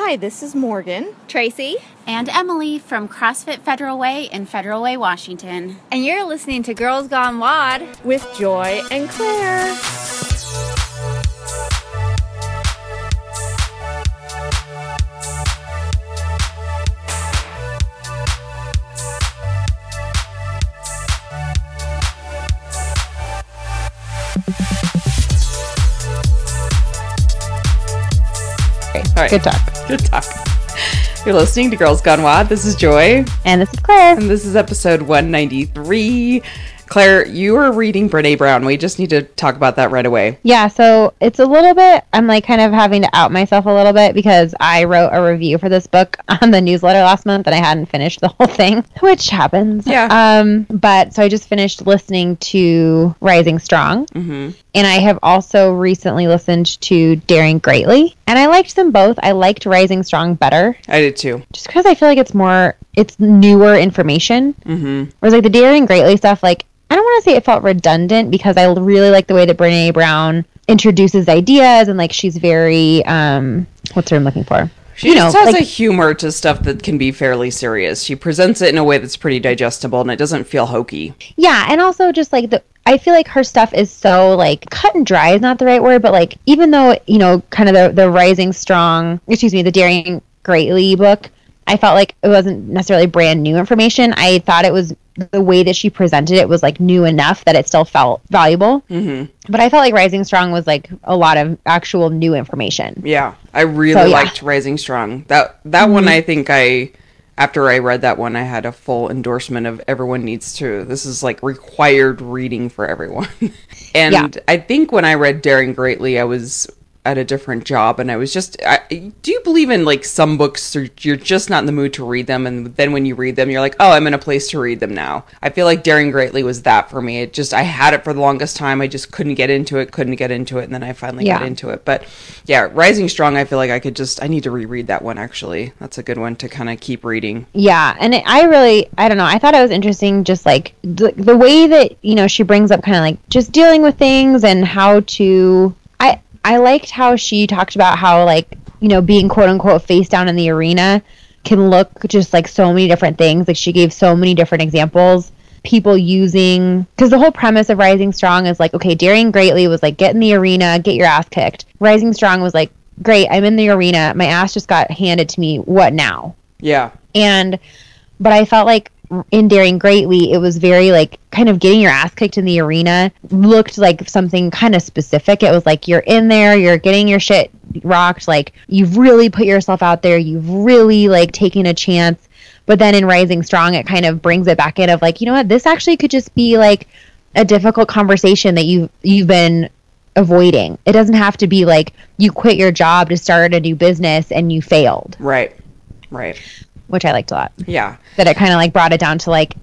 Hi, this is Morgan. Tracy. And Emily from CrossFit Federal Way in Federal Way, Washington. And you're listening to Girls Gone WOD with Joy and Claire. All right. Good talk. Good talk. You're listening to Girls Gone WOD. This is Joy. And this is Claire. And this is episode 193. Claire, you are reading Brene Brown. We just need to talk about that right away. Yeah, so it's a little bit, I'm like kind of having to out myself a little bit because I wrote a review for this book on the newsletter last month and I hadn't finished the whole thing, which happens. Yeah. Um, but so I just finished listening to Rising Strong. Mm-hmm. And I have also recently listened to Daring Greatly. And I liked them both. I liked Rising Strong better. I did too. Just because I feel like it's more, it's newer information. Mm-hmm. Whereas like the Daring Greatly stuff, like I don't want to say it felt redundant because I really like the way that Brene Brown introduces ideas and like she's very um what's word I'm looking for? She just has like, a humor to stuff that can be fairly serious. She presents it in a way that's pretty digestible and it doesn't feel hokey. Yeah, and also just like the I feel like her stuff is so like cut and dry is not the right word, but like even though, you know, kind of the the rising strong excuse me, the daring greatly book, I felt like it wasn't necessarily brand new information. I thought it was the way that she presented it was like new enough that it still felt valuable. Mm-hmm. But I felt like Rising Strong was like a lot of actual new information. Yeah, I really So, yeah. liked Rising Strong. That that one, I think I after I read that one, I had a full endorsement of everyone needs to. This is like required reading for everyone. and Yeah. I think when I read Daring Greatly, I was at a different job and I was just I, do you believe in like some books are, you're just not in the mood to read them and then when you read them you're like oh I'm in a place to read them now. I feel like Daring Greatly was that for me. It just I had it for the longest time. I just couldn't get into it couldn't get into it and then I finally got into it. But yeah Rising Strong I feel like I could just I need to reread that one actually. That's a good one to kind of keep reading. Yeah, and it, I really, I don't know. I thought it was interesting, just like the, the way that you know she brings up kind of like just dealing with things and how to. I liked how she talked about how like you know being quote unquote face down in the arena can look just like so many different things. Like she gave so many different examples. People using because the whole premise of Rising Strong is like okay, daring greatly was like get in the arena, get your ass kicked. Rising Strong was like great, I'm in the arena, my ass just got handed to me. What now? yeah and but I felt like in Daring Greatly, it was very like kind of getting your ass kicked in the arena looked like something kind of specific. It was like you're in there, you're getting your shit rocked, like you've really put yourself out there, you've really like taken a chance. But then in Rising Strong, it kind of brings it back in of like, you know what, this actually could just be like a difficult conversation that you've you've been avoiding. It doesn't have to be like you quit your job to start a new business and you failed, right right which I liked a lot yeah that it kind of like brought it down to like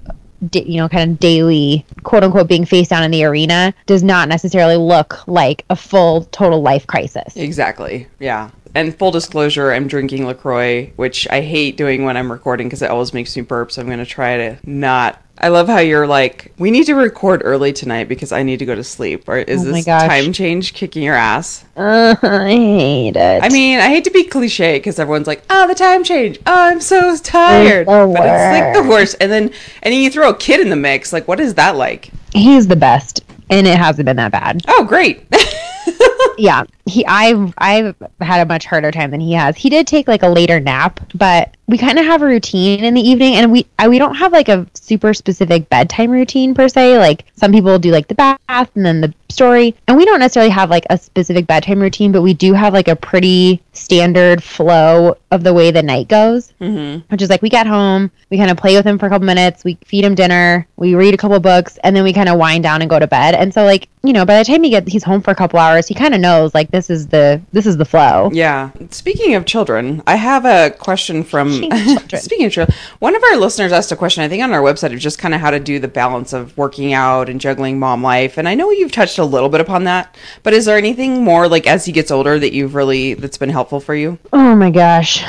d- you know kind of daily quote unquote being face down in the arena does not necessarily look like a full total life crisis Exactly. Yeah. And full disclosure, I'm drinking LaCroix, which I hate doing when I'm recording because it always makes me burp. So I'm going to try to not. I love how you're like, we need to record early tonight because I need to go to sleep. Or is Oh this gosh. time change kicking your ass? uh, i hate it I mean, I hate to be cliche because everyone's like, oh, the time change. Oh, I'm so tired. the but it's like the worst. And then, and then you throw a kid in the mix. Like, what is that like? he's the best and it hasn't been that bad. Oh, great. yeah. He i've i've had a much harder time than he has. He did take like a later nap but we kind of have a routine in the evening and we I, we don't have like a super specific bedtime routine per se. Like some people do like the bath and then the story and we don't necessarily have like a specific bedtime routine but we do have like a pretty standard flow of the way the night goes hmm which is like we get home, we kind of play with him for a couple minutes, we feed him dinner, we read a couple books, and then we kind of wind down and go to bed. And so like you know, by the time he gets he's home for a couple hours, he kind of knows like this is the this is the flow. Yeah. Speaking of children, I have a question from. Speaking of children. Speaking of children, one of our listeners asked a question. I think on our website of just kind of how to do the balance of working out and juggling mom life. And I know you've touched a little bit upon that, but is there anything more like as he gets older that you've really that's been helpful for you? Oh my gosh.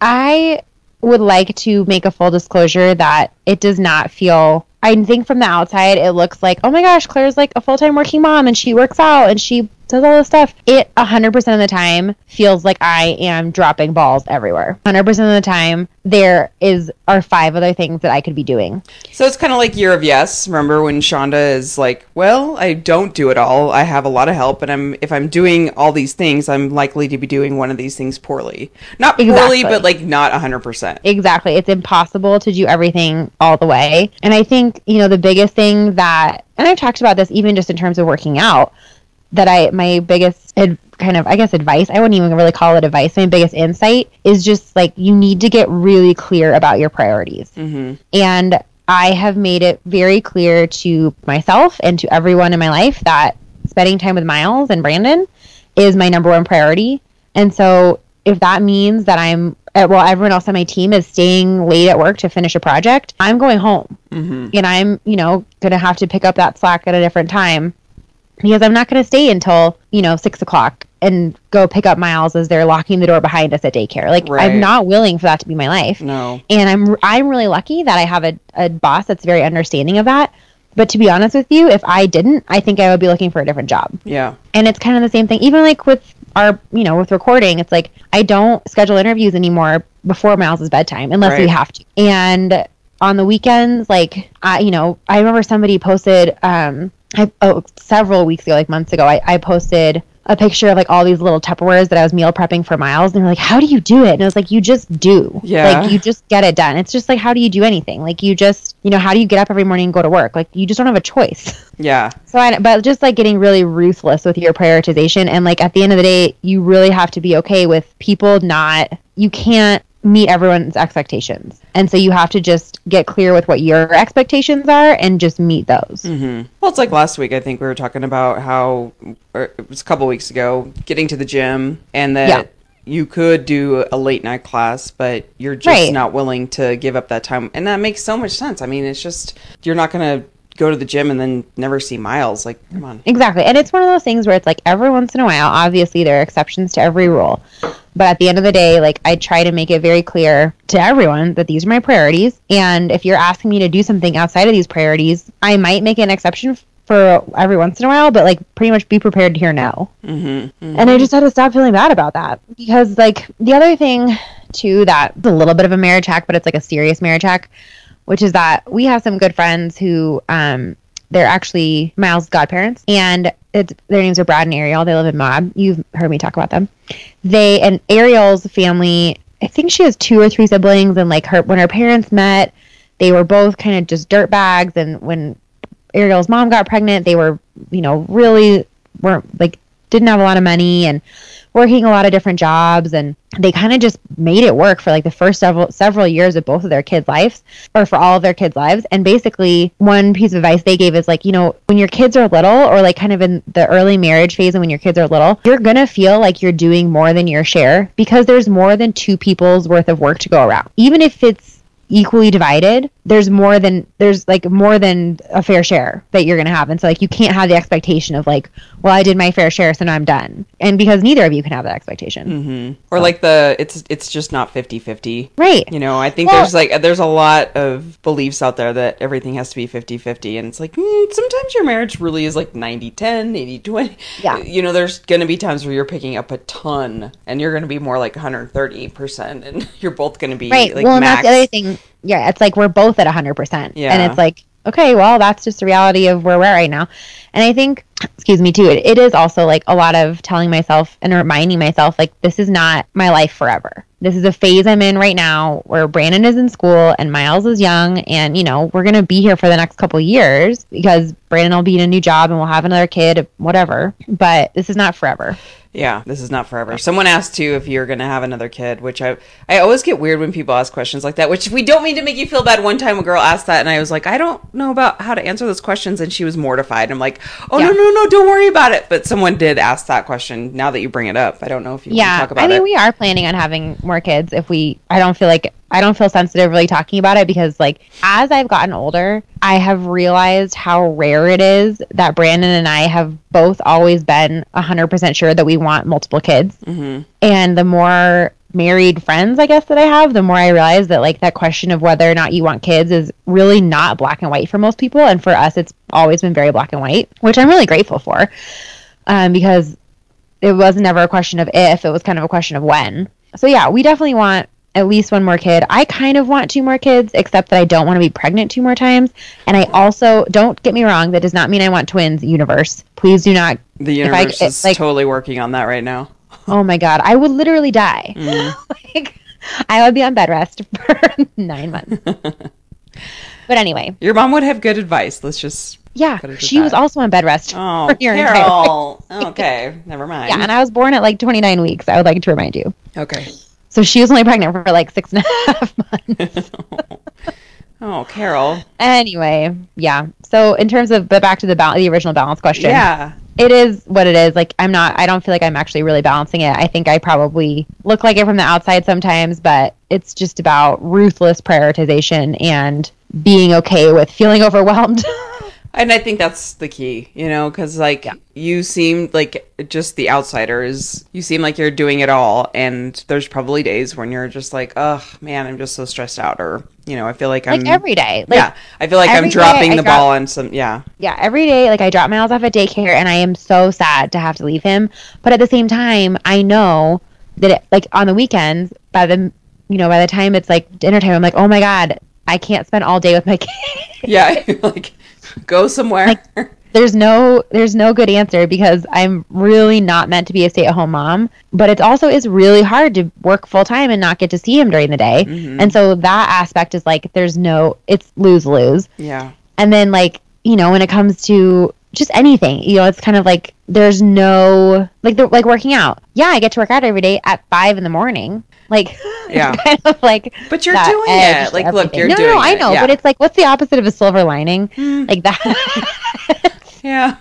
I would like to make a full disclosure that it does not feel I think from the outside it looks like, oh my gosh, Claire's like a full time working mom and she works out and she does all this stuff. It 100% of the time feels like I am dropping balls everywhere. 100% of the time there is are five other things that I could be doing. So it's kind of like year of yes. Remember when Shonda is like, "Well, I don't do it all. I have a lot of help, and I'm if I'm doing all these things, I'm likely to be doing one of these things poorly. Not poorly, Exactly. but like not 100%." Exactly. It's impossible to do everything all the way. And I think, you know, the biggest thing that, and I've talked about this even just in terms of working out, that I, my biggest ad, kind of, I guess, advice, I wouldn't even really call it advice. My biggest insight is just like you need to get really clear about your priorities. Mm-hmm. And I have made it very clear to myself and to everyone in my life that spending time with Miles and Brandon is my number one priority. And so if that means that I'm well, everyone else on my team is staying late at work to finish a project, I'm going home. Mm-hmm. And I'm, you know, going to have to pick up that slack at a different time because I'm not going to stay until, you know, six o'clock and go pick up Miles as they're locking the door behind us at daycare. Like, Right. I'm not willing for that to be my life No. and I'm I'm really lucky that I have a, a boss that's very understanding of that. But to be honest with you, if I didn't, I think I would be looking for a different job. Yeah. And it's kind of the same thing, even like with our, you know, with recording. It's like I don't schedule interviews anymore before Miles' bedtime unless we have to. And on the weekends, like I, you know, I remember somebody posted, um, I oh, several weeks ago, like months ago, I, I posted a picture of like all these little Tupperwares that I was meal prepping for Miles, and they were like, "How do you do it?" And I was like, "You just do. Yeah. Like you just get it done. It's just like how do you do anything? Like you just, you know, how do you get up every morning and go to work? Like you just don't have a choice." Yeah. So, I, but just like getting really ruthless with your prioritization, and like at the end of the day, you really have to be okay with people not. You can't meet everyone's expectations, and so you have to just get clear with what your expectations are and just meet those. Mm-hmm. Well, it's like last week. I think we were talking about how, it was a couple weeks ago, getting to the gym, and that Yeah. you could do a late night class, but you're just Right. not willing to give up that time, and that makes so much sense. I mean, it's just you're not gonna go to the gym and then never see Miles. Like, come on. Exactly. And it's one of those things where it's like every once in a while, obviously there are exceptions to every rule. But at the end of the day, like I try to make it very clear to everyone that these are my priorities. And if you're asking me to do something outside of these priorities, I might make an exception for every once in a while, but like pretty much be prepared to hear no. Mm-hmm. And I just had to stop feeling bad about that because like the other thing too that's a little bit of a marriage hack, but it's like a serious marriage hack, which is that we have some good friends who um they're actually Miles' godparents, and their names are Brad and Ariel. They live in Moab. You've heard me talk about them. They and Ariel's family. I think she has two or three siblings, and like her when her parents met, they were both kind of just dirt bags. And when Ariel's mom got pregnant, they were you know really weren't like didn't have a lot of money and working a lot of different jobs and they kind of just made it work for like the first several several years of both of their kids' lives or for all of their kids' lives. And basically, one piece of advice they gave is like, you know, when your kids are little or like kind of in the early marriage phase and when your kids are little, you're to feel like you're doing more than your share because there's more than two people's worth of work to go around. Even if it's equally divided there's more than there's like more than a fair share that you're gonna have. And so like you can't have the expectation of like well i did my fair share so now i'm done. And because neither of you can have that expectation. Or like the it's it's just not 50-50. right. You know, I think Well- there's like there's a lot of beliefs out there that everything has to be 50-50 and it's like mm, sometimes your marriage really is like 90-10, 80-20. Yeah. You know, there's going to be times where you're picking up a ton and you're going to be more like 130% and you're both going to be right. like well and that's the other thing yeah it's like we're both at 100% Yeah. and it's like okay well that's just the reality of where we're at right now. And i think excuse me too it, it is also like a lot of telling myself and reminding myself like this is not my life forever. This is a phase i'm in right now where brandon is in school and miles is young and you know we're going to be here for the next couple years because brandon will be in a new job and we'll have another kid whatever. But this is not forever Yeah, this is not forever. Someone asked too if you're gonna have another kid, which I I always get weird when people ask questions like that. Which we don't mean to make you feel bad. One time a girl asked that, and I was like, I don't know about how to answer those questions, and she was mortified. I'm like, Oh no Yeah. no no, don't worry about it. But someone did ask that question. Now that you bring it up, I don't know if you want to yeah talk about i mean it. we are planning on having more kids if we i don't feel like i don't feel sensitive really talking about it because like as i've gotten older i have realized how rare it is that brandon and i have both always been 100% sure that we want multiple kids Mm-hmm. and the more married friends, I guess, that I have, the more I realize that like that question of whether or not you want kids is really not black and white for most people. And for us, it's always been very black and white, which I'm really grateful for um, because it was never a question of if, it was kind of a question of when. So yeah, we definitely want at least one more kid. I kind of want two more kids, except that I don't want to be pregnant two more times. And I also don't get me wrong, that does not mean I want twins. Universe, please do not. The if I- universe is like- totally working on that right now. Oh my god, I would literally die. Mm. like, I would be on bed rest for nine months. but anyway, Your mom would have good advice. Let's just. yeah, she was also on bed rest Oh, for your entire. Carol. okay, never mind. Yeah, and I was born at like 29 weeks. I would like to remind you. okay. So she was only pregnant for like six and a half months. Oh, Carol. anyway, yeah. So in terms of, but back to the bal- the original balance question. Yeah. it is what it is. Like I'm not. I don't feel like I'm actually really balancing it. I think I probably look like it from the outside sometimes, but it's just about ruthless prioritization and being okay with feeling overwhelmed. And I think that's the key, you know, because like Yeah. you seem like just the outsiders. You seem like you're doing it all, and there's probably days when you're just like, oh man, I'm just so stressed out, or you know, I feel like I'm like every day. Like, yeah, I feel like I'm dropping the drop- ball on some. Yeah, yeah, every day, like I drop Miles off at daycare, and I am so sad to have to leave him. But at the same time, I know that, it, like on the weekends, by the you know, by the time it's like dinner time, I'm like, oh my god, I can't spend all day with my kid. yeah, like go somewhere. there's no there's no good answer because I'm really not meant to be a stay-at-home mom, but it also is really hard to work full time and not get to see him during the day. Mm-hmm. And so that aspect is like there's no it's lose lose. yeah, And then like, you know, when it comes to just anything, you know, it's kind of like there's no like the, like working out. Yeah, I get to work out every day at 5 in the morning. Like Yeah. kind of like But you're doing it. Like, look, you're no, doing no, no, I it. know, Yeah. but it's like what's the opposite of a silver lining? Like that yeah,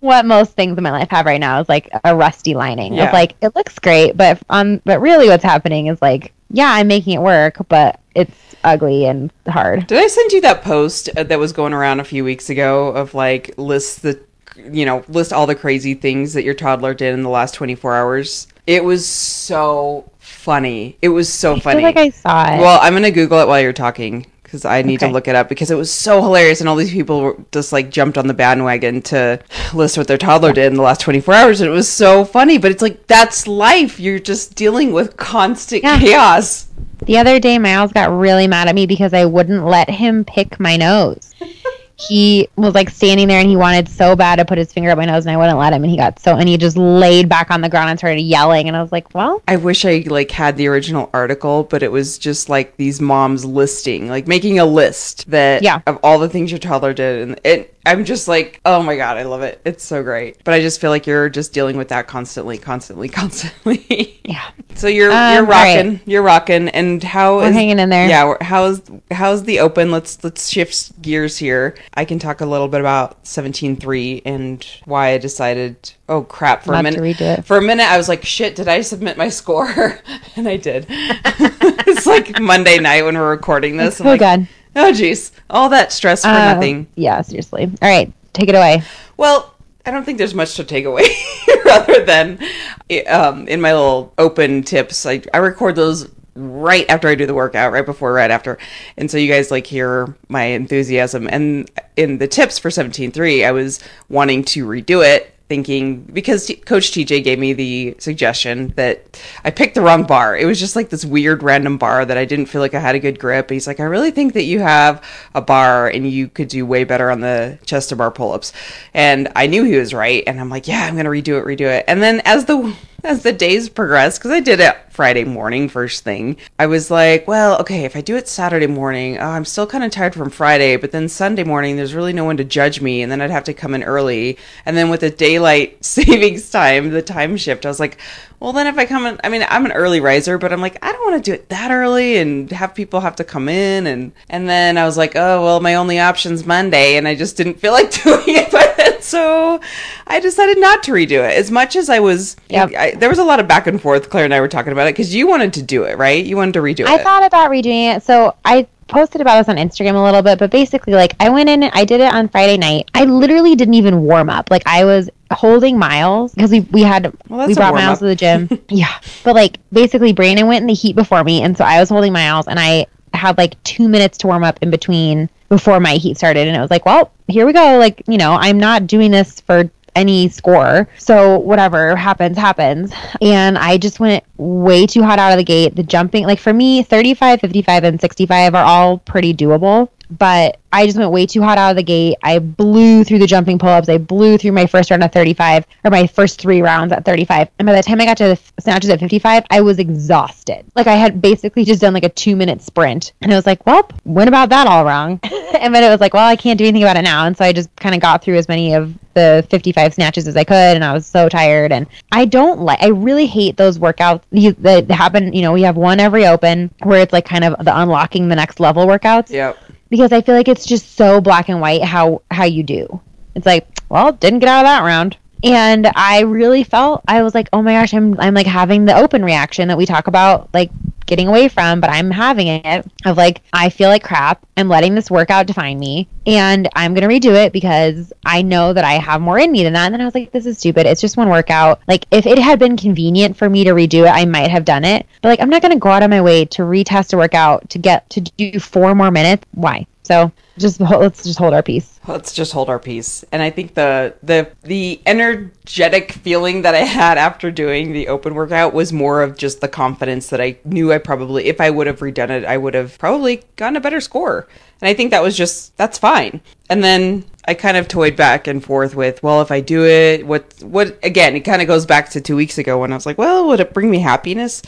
what most things in my life have right now is like a rusty lining Yeah. of like it looks great but on but really what's happening is like yeah i'm making it work but it's ugly and hard Did I send you that post uh, that was going around a few weeks ago of like lists the you know, list all the crazy things that your toddler did in the last 24 hours? It was so funny. It was so i funny. feel like i saw it well, I'm going to google it while you're talking cuz I need to look it up because it was so hilarious and all these people just like jumped on the bandwagon to list what their toddler did in the last 24 hours and it was so funny, but it's like that's life. You're just dealing with constant Yeah. chaos. the other day miles got really mad at me because i wouldn't let him pick my nose he was like standing there and he wanted so bad to put his finger up my nose and i wouldn't let him and he got so and he just laid back on the ground and started yelling and i was like well I wish I like had the original article, but it was just like these moms listing, like making a list that Yeah. of all the things your toddler did, and it. I'm just like, oh my god, I love it. It's so great. But I just feel like you're just dealing with that constantly, constantly, constantly. yeah So you're Um, you're all right. rocking, you're rocking, and how We're is- hanging in there. Yeah, how's how's the open? Let's let's shift gears here. I can talk a little bit about 17.3 and why I decided. Oh crap! For a minute, for a minute, I was like, "Shit, did I submit my score?" and I did. it's like Monday night when we're recording this. Oh like, god Oh jeez, all that stress for Uh, nothing. yeah seriously all right take it away Well, I don't think there's much to take away other than um, in my little open tips. I, I record those right after I do the workout, right before, right after. And so you guys like hear my enthusiasm. And in the tips for 17.3, I was wanting to redo it. Thinking because T- Coach TJ gave me the suggestion that I picked the wrong bar. It was just like this weird random bar that I didn't feel like I had a good grip. He's like, I really think that you have a bar and you could do way better on the chest to bar pull ups. And I knew he was right. And I'm like, yeah, I'm gonna redo it, redo it. And then as the as the days progressed, because I did it Friday morning first thing, I was like, well, okay, if I do it Saturday morning, oh, I'm still kind of tired from Friday, but then Sunday morning, there's really no one to judge me, and then I'd have to come in early. And then with the daylight savings time, the time shift, I was like, well, then if I come in, I mean, I'm an early riser, but I'm like, I don't want to do it that early and have people have to come in. And, and then I was like, oh, well, my only option's Monday, and I just didn't feel like doing it. Then, so I decided not to redo it. As much as I was, Yep. I, there was a lot of back and forth. Claire and I were talking about it because you wanted to do it, right? You wanted to redo I it. I thought about redoing it. So I posted about this on Instagram a little bit, but basically, like, I went in, and I did it on Friday night. I literally didn't even warm up. Like, I was holding Miles because we we had Well, that's we brought. Miles to the gym. yeah, but like basically, Brandon went in the heat before me, and so I was holding Miles, and I had like two minutes to warm up in between before my heat started, and it was like, well, here we go. Like, you know, I'm not doing this for any score. So whatever happens, happens. And I just went way too hot out of the gate. The jumping, like for me, 35, 55, and 65 are all pretty doable. But I just went way too hot out of the gate. I blew through the jumping pull ups. I blew through my first round at 35, or my first three rounds at 35. And by the time I got to the snatches at 55, I was exhausted. Like I had basically just done like a two minute sprint. And I was like, well, went about that all wrong. and then it was like, well, I can't do anything about it now. And so I just kind of got through as many of the 55 snatches as I could. And I was so tired. And I don't like, I really hate those workouts that happen. You know, we have one every open where it's like kind of the unlocking the next level workouts Yep. Because I feel like it's just so black and white how how you do. It's like, well, didn't get out of that round. And I really felt I was like, oh my gosh, I'm I'm like having the open reaction that we talk about like getting away from, but I'm having it of like I feel like crap. I'm letting this workout define me and I'm going to redo it because I know that I have more in me than that. And then I was like, this is stupid. It's just one workout. Like if it had been convenient for me to redo it, I might have done it. But like I'm not going to go out of my way to retest a workout to get to do 4 more minutes. Why? So, just let's just hold our peace. let's just hold our peace. And i think the the the energetic feeling that i had after doing the open workout was more of just the confidence that i knew i probably if i would have redone it i would have probably gotten a better score. And i think that was just that's fine. And then i kind of toyed back and forth with well if i do it what what again it kind of goes back to two weeks ago when i was like well would it bring me happiness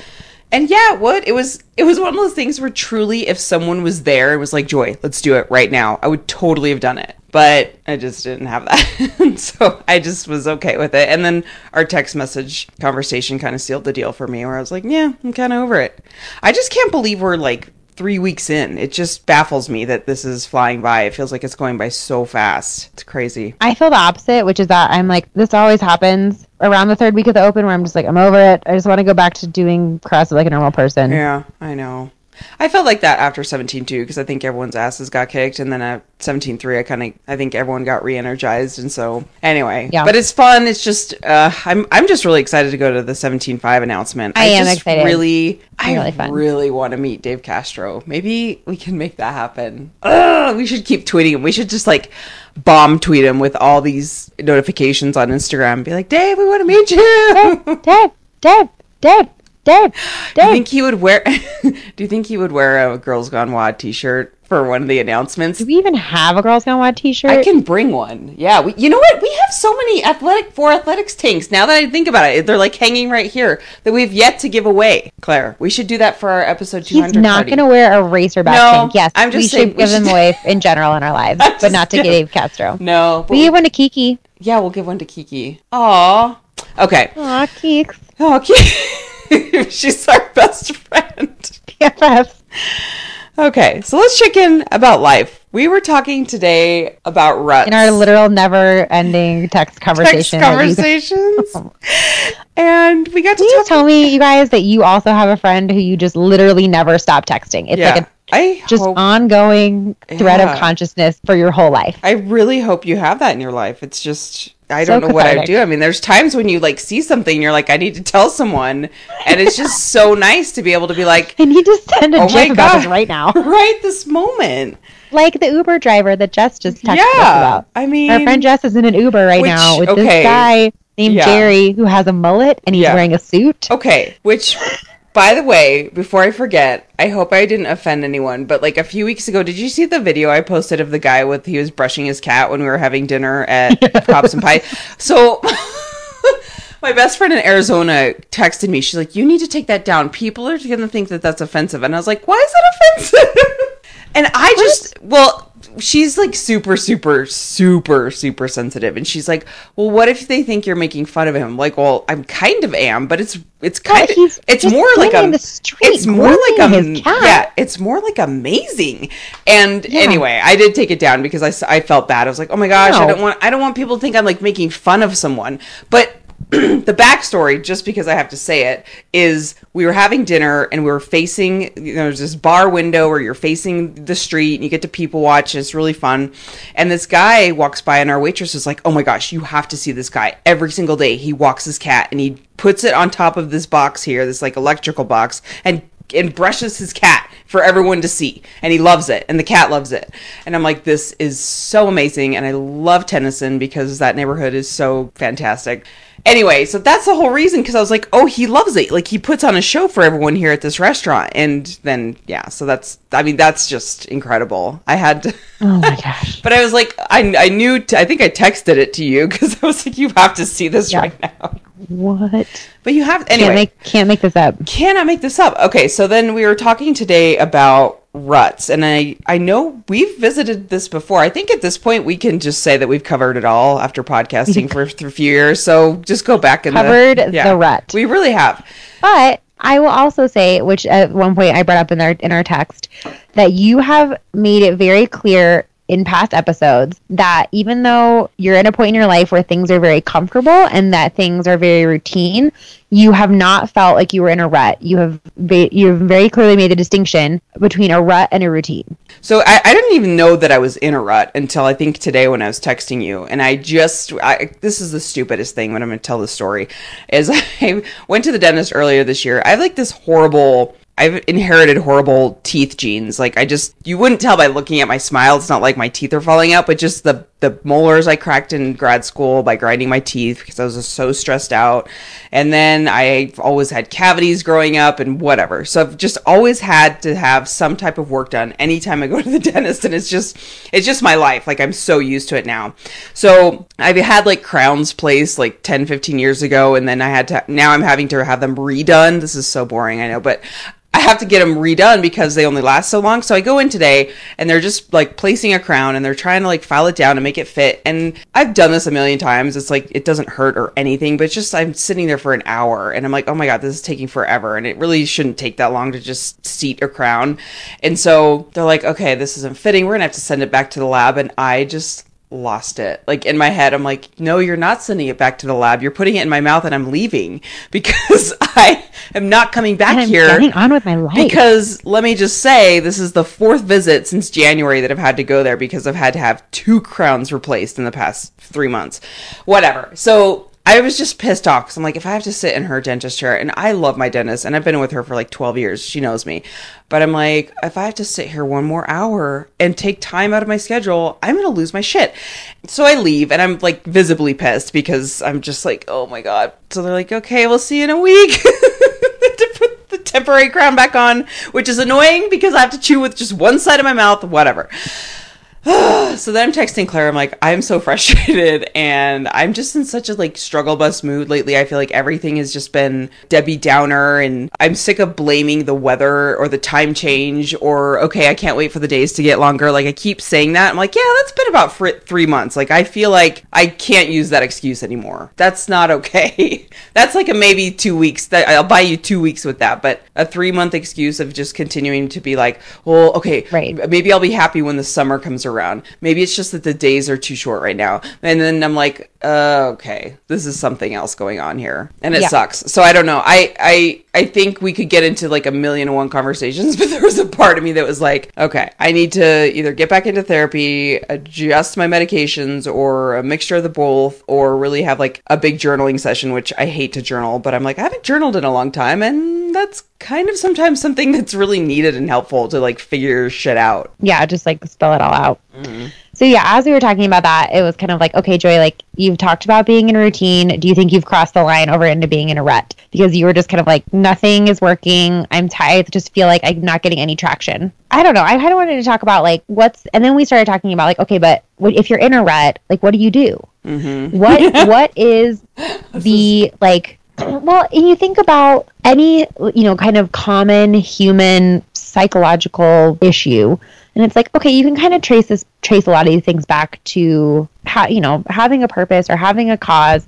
and yeah, it would it was it was one of those things where truly, if someone was there, it was like, Joy, let's do it right now. I would totally have done it, but I just didn't have that, so I just was okay with it. And then our text message conversation kind of sealed the deal for me, where I was like, yeah, I'm kind of over it. I just can't believe we're like three weeks in. It just baffles me that this is flying by. It feels like it's going by so fast. It's crazy. I feel the opposite, which is that I'm like, this always happens around the third week of the open where I'm just like, I'm over it. I just want to go back to doing CrossFit like a normal person. Yeah, I know. I felt like that after 17 too because I think everyone's asses got kicked and then at 17-3 I kind of I think everyone got re-energized and so anyway. Yeah. but it's fun it's just uh I'm I'm just really excited to go to the 17-5 announcement. I am just excited. really I really fun. really want to meet Dave Castro. Maybe we can make that happen. Ugh, we should keep tweeting him. We should just like bomb tweet him with all these notifications on Instagram be like Dave we want to meet you. Dave, Dave, Dave, Dave, Do you Dave. think he would wear? do you think he would wear a "Girls Gone WOD" T-shirt for one of the announcements? Do we even have a Girls Gone WOD t-shirt? I can bring one. Yeah, we, you know what? We have so many athletic for athletics tanks. Now that I think about it, they're like hanging right here that we've yet to give away. Claire, we should do that for our episode two He's hundred. not going to wear a racerback No, tank. Yes, I'm just we saying should we give them away in general in our lives, I'm but not to kidding. Dave Castro. No, We gave one to Kiki. yeah, we'll give one to Kiki. Aw. Okay. Aw, Keeks. Oh, Kiki. She's our best friend. PFF. Okay, so let's check in about life. We were talking today about ruts. In our literal never-ending text text conversation. you- conversations. and we got to talk tell me, you guys, that you also have a friend who you just literally never stop texting. It's yeah. like a I just hope, ongoing thread Yeah. of consciousness for your whole life. I really hope you have that in your life. It's just I don't know what I do. I mean, there's times when you like see something you're like, I need to tell someone, and it's just so nice to be able to be like, I need to send a Oh GIF about this right now. right this moment. like the Uber driver that Jess just texted us about. I mean, Our friend Jess is in an Uber right Which- now with okay. this guy named Yeah. Jerry who has a mullet and he's Yeah. wearing a suit. Okay, which by the way, before I forget, I hope I didn't offend anyone, but like a few weeks ago, did you see the video I posted of the guy with he was brushing his cat when we were having dinner at Props and Pie? So my best friend in Arizona texted me. She's like, "You need to take that down. People are going to think that that's offensive." And I was like, "Why is that offensive?" and I just well, she's like super super super super sensitive and she's like, "Well, what if they think you're making fun of him?" Like, "Well, I'm kind of am, but it's it's kind of it's more like a it's more like a grooming his cat. yeah, it's more like amazing." And anyway, I did take it down because I, I felt bad. I was like, "Oh my gosh, I don't want I don't want people to think I'm like making fun of someone." But the backstory, just because I have to say it, is we were having dinner and we were facing, you know, there's this bar window where you're facing the street and you get to people watch. It's really fun. And this guy walks by and our waitress is like, oh my gosh, you have to see this guy. Every single day he walks his cat and he puts it on top of this box here, this like electrical box, and and brushes his cat for everyone to see and he loves it and the cat loves it and i'm like this is so amazing and i love tennyson because that neighborhood is so fantastic anyway so that's the whole reason because i was like oh he loves it like he puts on a show for everyone here at this restaurant and then yeah so that's i mean that's just incredible i had to Oh my gosh. but i was like i, I knew t- I think i texted it to you because i was like you have to see this Yeah. right now What? but you have anyway Can't make can't make this up. cannot make this up. Okay, so then we were talking today about ruts, and I I know we've visited this before. I think at this point we can just say that we've covered it all after podcasting for, for a few years. So just go back and Covered the rut. We really have. But I will also say, which at one point I brought up in our in our text, that you have made it very clear in past episodes that even though you're in a point in your life where things are very comfortable and that things are very routine, you have not felt like you were in a rut. You have ve- you have very clearly made the distinction between a rut and a routine. So I, I didn't even know that I was in a rut until I think today when I was texting you, and I just I, this is the stupidest thing when I'm going to tell the story, is I went to the dentist earlier this year. I have like this horrible. I've inherited horrible teeth genes. Like I just you wouldn't tell by looking at my smile. It's not like my teeth are falling out, but just the the molars I cracked in grad school by grinding my teeth because I was so stressed out. And then I've always had cavities growing up and whatever. So I've just always had to have some type of work done anytime I go to the dentist and it's just it's just my life. Like I'm so used to it now. So I've had like crowns placed like 10 15 years ago and then I had to now I'm having to have them redone. This is so boring, I know, but I have to get them redone because they only last so long. So I go in today and they're just like placing a crown and they're trying to like file it down and make it fit. And I've done this a million times. It's like it doesn't hurt or anything, but it's just I'm sitting there for an hour and I'm like, oh my God, this is taking forever. And it really shouldn't take that long to just seat a crown. And so they're like, okay, this isn't fitting. We're to have to send it back to the lab. And I just lost it. Like in my head, I'm like, no, you're not sending it back to the lab. You're putting it in my mouth and I'm leaving because I am not coming back And I'm here. getting on with my life. Because let me just say, this is the fourth visit since January that I've had to go there because I've had to have two crowns replaced in the past three months. Whatever. So I was just pissed off because I'm like, if I have to sit in her dentist chair, and I love my dentist, and I've been with her for like 12 years, she knows me. But I'm like, if I have to sit here one more hour and take time out of my schedule, I'm gonna lose my shit. So I leave, and I'm like visibly pissed because I'm just like, oh my god. So they're like, okay, we'll see you in a week. to put the temporary crown back on, which is annoying because I have to chew with just one side of my mouth, whatever. so then I'm texting Claire. I'm like, I'm so frustrated, and I'm just in such a like struggle bus mood lately. I feel like everything has just been Debbie Downer, and I'm sick of blaming the weather or the time change or okay, I can't wait for the days to get longer. Like I keep saying that. I'm like, yeah, that's been about for three months. Like I feel like I can't use that excuse anymore. That's not okay. that's like a maybe two weeks. That I'll buy you two weeks with that, but a three month excuse of just continuing to be like, well, okay, Right. maybe I'll be happy when the summer comes around. Maybe it's just that the days are too short right now. And then I'm like, uh, okay, this is something else going on here. And it Yeah. sucks. So I don't know. I, I, I think we could get into like a million and one conversations, but there was a part of me that was like, okay, I need to either get back into therapy, adjust my medications, or a mixture of the both, or really have like a big journaling session, which I hate to journal, but I'm like, I haven't journaled in a long time. And that's kind of sometimes something that's really needed and helpful to like figure shit out. yeah, just like spell it all out. Mm-hmm. So yeah, as we were talking about that, it was kind of like, okay, Joy, like you've talked about being in a routine. Do you think you've crossed the line over into being in a rut? Because you were just kind of like, nothing is working. I'm tired. I just feel like I'm not getting any traction. I don't know. I kind of wanted to talk about like what's, and then we started talking about like, okay, but what, if you're in a rut, like what do you do? Mm-hmm. What what is the like well and you think about any you know kind of common human psychological issue and it's like okay you can kind of trace this trace a lot of these things back to how you know having a purpose or having a cause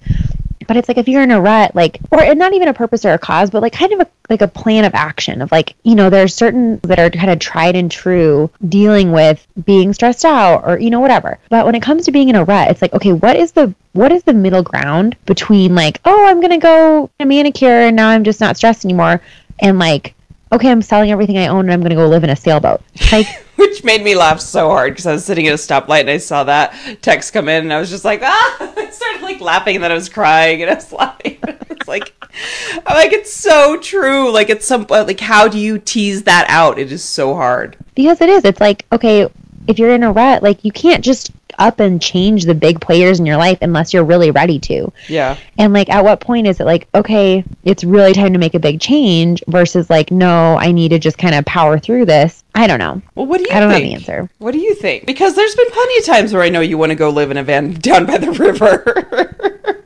But it's like if you're in a rut, like, or not even a purpose or a cause, but like kind of a like a plan of action of like, you know, there's certain that are kind of tried and true dealing with being stressed out or you know whatever. But when it comes to being in a rut, it's like, okay, what is the what is the middle ground between like, oh, I'm gonna go a manicure and now I'm just not stressed anymore, and like, okay, I'm selling everything I own and I'm gonna go live in a sailboat. Like. Which made me laugh so hard because I was sitting at a stoplight and I saw that text come in and I was just like, ah! I started like laughing and then I was crying and I was laughing. It's like, I'm like, it's so true. Like, it's some like, how do you tease that out? It is so hard. Because it is. It's like, okay, if you're in a rut, like you can't just up and change the big players in your life unless you're really ready to. Yeah. And like at what point is it like, okay, it's really time to make a big change versus like, no, I need to just kind of power through this. I don't know. Well, what do you I don't think? know the answer. What do you think? Because there's been plenty of times where I know you want to go live in a van down by the river.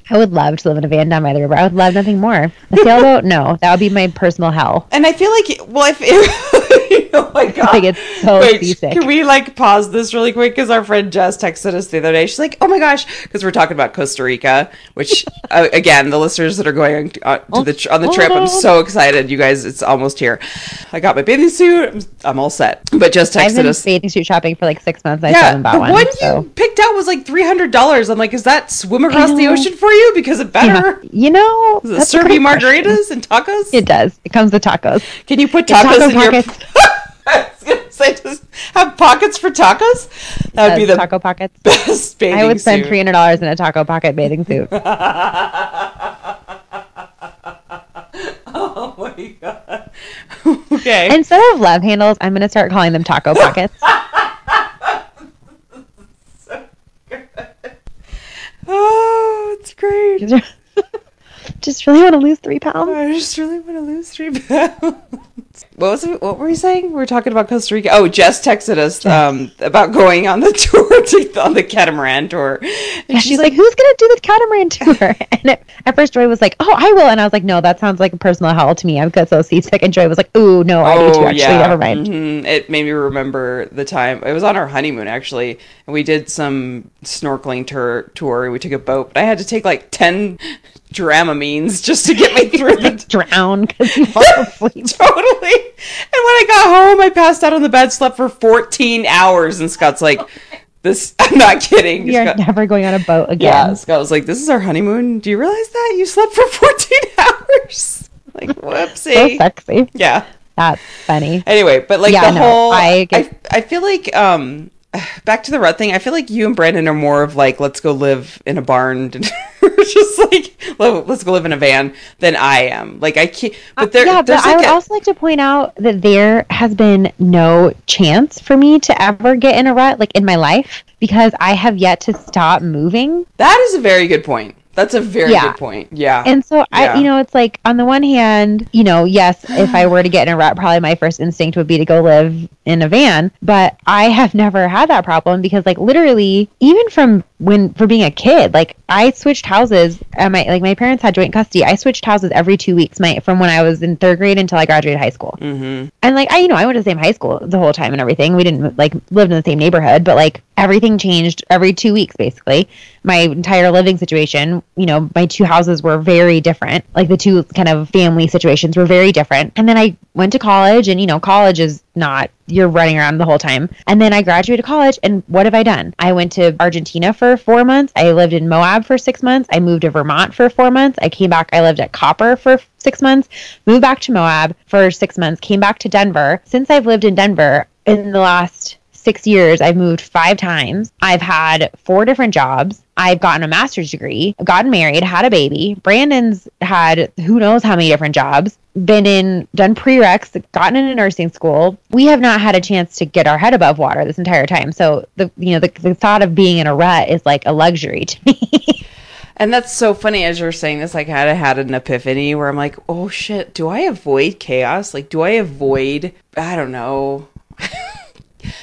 I would love to live in a van down by the river. I would love nothing more. A sailboat? no, that would be my personal hell. and I feel like, well, if oh my god, I get so Wait, seasick. Can we like pause this really quick? Because our friend Jess texted us the other day. She's like, "Oh my gosh," because we're talking about Costa Rica, which uh, again, the listeners that are going uh, to the on the trip, I'm so excited. You guys, it's almost here. I got my bathing suit. I'm, I'm all set. But Jess I've texted been us. bathing suit shopping for like six months. I Yeah, haven't bought one. one so. you picked out was like three hundred dollars. I'm like, is that swim across the ocean for you? Because it Yeah. better. You know, Does it that's a serve you great question. margaritas and tacos? It does. It comes with tacos. Can you put tacos taco in your? pockets. I was gonna say, just have pockets for tacos. That would be Uh, the taco pockets. best bathing I would spend three hundred dollars in a taco pocket bathing suit. Oh my god. okay. Instead of love handles, I'm gonna start calling them taco pockets. Oh, it's great. Just really want to lose three pounds. I just really want to lose three pounds. What was it? What were we saying? We were talking about Costa Rica. Oh, Jess texted us um, about going on the tour to, on the catamaran tour. And Yeah, she's like, "Who's gonna do the catamaran tour?" And at, at first, Joy was like, "Oh, I will," and I was like, "No, that sounds like a personal hell to me. I would get so seasick." And Joy was like, "Ooh, no, I do too. Actually, never mind." Mhm. It made me remember the time it was on our honeymoon actually, and we did some snorkeling tour. Tour. We took a boat, but I had to take like ten Dramamines just to get me through the Drown because you fall asleep. totally. And when I got home, I passed out on the bed, slept for 14 hours, and Scott's like, "This, I'm not kidding." You're Scott- never going on a boat again. yeah, Scott was like, "This is our honeymoon. Do you realize that you slept for 14 hours?" Like, So whoopsie. sexy. Yeah. That's funny. Anyway, but like Yeah, the no, whole, I I, I feel like um, back to the rut thing. I feel like you and Brandon are more of like, let's go live in a barn, and just like let's go live in a van than I am. Like I can't. But there, Uh, yeah, but there's I would a, also like to point out that there has been no chance for me to ever get in a rut like in my life because I have yet to stop moving. that is a very good point. That's a very Yeah. good point. Yeah. And so Yeah. I, you know, it's like on the one hand, you know, yes, if I were to get in a rut, probably my first instinct would be to go live in a van. But I have never had that problem because, like, literally, even from when for being a kid, like I switched houses. And my like my parents had joint custody. I switched houses every two weeks. My from when I was in third grade until I graduated high school. mm-hmm. And like I, you know, I went to the same high school the whole time and everything. We didn't like lived in the same neighborhood, but like everything changed every two weeks basically. My entire living situation, you know, my two houses were very different. Like the two kind of family situations were very different. And then I went to college, and you know, college is not you're running around the whole time. And then I graduated college, and what have I done? I went to Argentina for four months. I lived in Moab for six months. I moved to Vermont for four months. I came back. I lived at Copper for six months. Moved back to Moab for six months. Came back to Denver. Since I've lived in Denver in the last six years, I've moved five times. I've had four different jobs. I've gotten a master's degree, gotten married, had a baby. Brandon's had who knows how many different jobs, been in, done prereqs, gotten into nursing school. We have not had a chance to get our head above water this entire time. So the you know the, the thought of being in a rut is like a luxury to me. And that's so funny as you're saying this. Like, I had, had an epiphany where I'm like, oh shit, do I avoid chaos? Like, do I avoid, I don't know,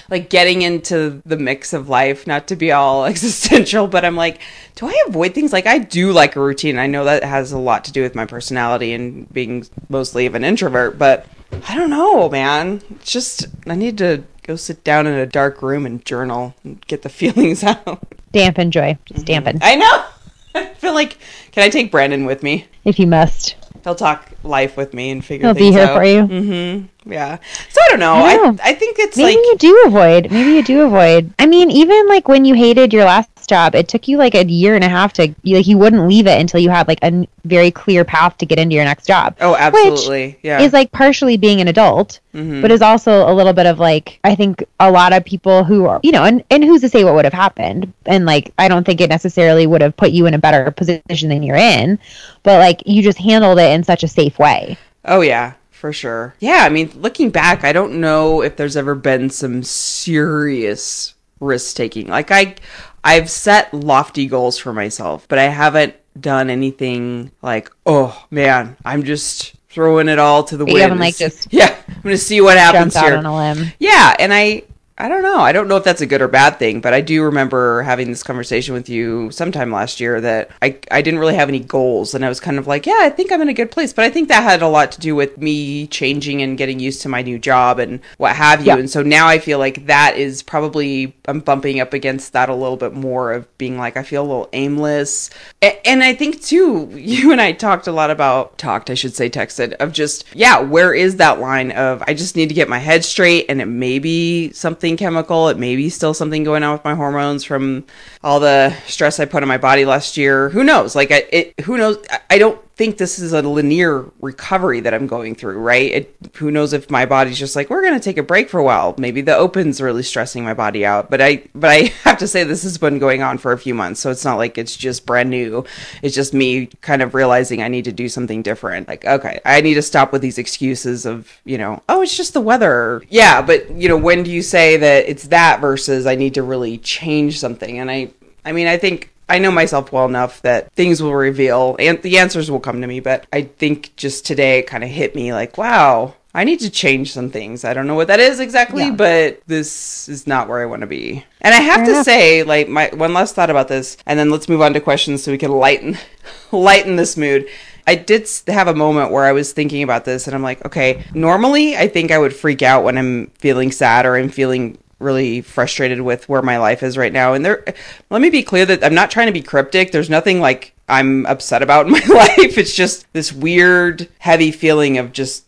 like getting into the mix of life, not to be all existential, but I'm like, do I avoid things? Like, I do like a routine. I know that has a lot to do with my personality and being mostly of an introvert, but I don't know, man. It's just, I need to go sit down in a dark room and journal and get the feelings out. dampen joy, just mm-hmm. dampen. I know. I feel like can I take Brandon with me? If you must. He'll talk life with me and figure out. He'll be here out. for you. Mm-hmm. Yeah. So I don't know. I I, know. I, think it's Maybe like you do avoid. Maybe you do avoid. I mean, even like when you hated your last job, it took you like a year and a half to you, like you wouldn't leave it until you had like a n- very clear path to get into your next job. oh, absolutely. yeah. Is like partially being an adult, Mhm. but is also a little bit of like I think a lot of people who are you know, and and who's to say what would have happened? And like I don't think it necessarily would have put you in a better position than you're in, but like you just handled it in such a safe way. Oh yeah, for sure. Yeah, I mean, looking back, I don't know if there's ever been some serious risk taking. Like I I've set lofty goals for myself, but I haven't done anything like, "Oh, man, I'm just throwing it all to the You wind." haven't, like, just Yeah, I'm to see what happens out here. on a limb. Yeah, and I I don't know. I don't know if that's a good or bad thing, but I do remember having this conversation with you sometime last year that I I didn't really have any goals and I was kind of like, yeah, I think I'm in a good place, but I think that had a lot to do with me changing and getting used to my new job and what have you. Yeah. And so now I feel like that is probably I'm bumping up against that a little bit more of being like I feel a little aimless. A- And I think too, you and I talked a lot about talked, I should say texted of just yeah, where is that line of I just need to get my head straight and it may be something chemical, it may be still something going on with my hormones from all the stress I put on my body last year. Who knows? Like I it who knows I- I don't think this is a linear recovery that I'm going through, right? It, who knows if my body's just like we're going to take a break for a while. Maybe the open's really stressing my body out, but I but I have to say this has been going on for a few months, so it's not like it's just brand new. It's just me kind of realizing I need to do something different. Like, okay, I need to stop with these excuses of, you know, oh, it's just the weather. Yeah, but you know, when do you say that it's that versus I need to really change something? And I I mean, I think I know myself well enough that things will reveal and the answers will come to me, but I think just today it kind of hit me like, wow, I need to change some things. I don't know what that is exactly, Yeah. but this is not where I want to be. And I have Fair to enough. say, like my one last thought about this, and then let's move on to questions so we can lighten lighten this mood. I did have a moment where I was thinking about this, and I'm like, okay, normally I think I would freak out when I'm feeling sad or I'm feeling really frustrated with where my life is right now. And there, let me be clear that I'm not trying to be cryptic. There's nothing like I'm upset about in my life. It's just this weird, heavy feeling of just.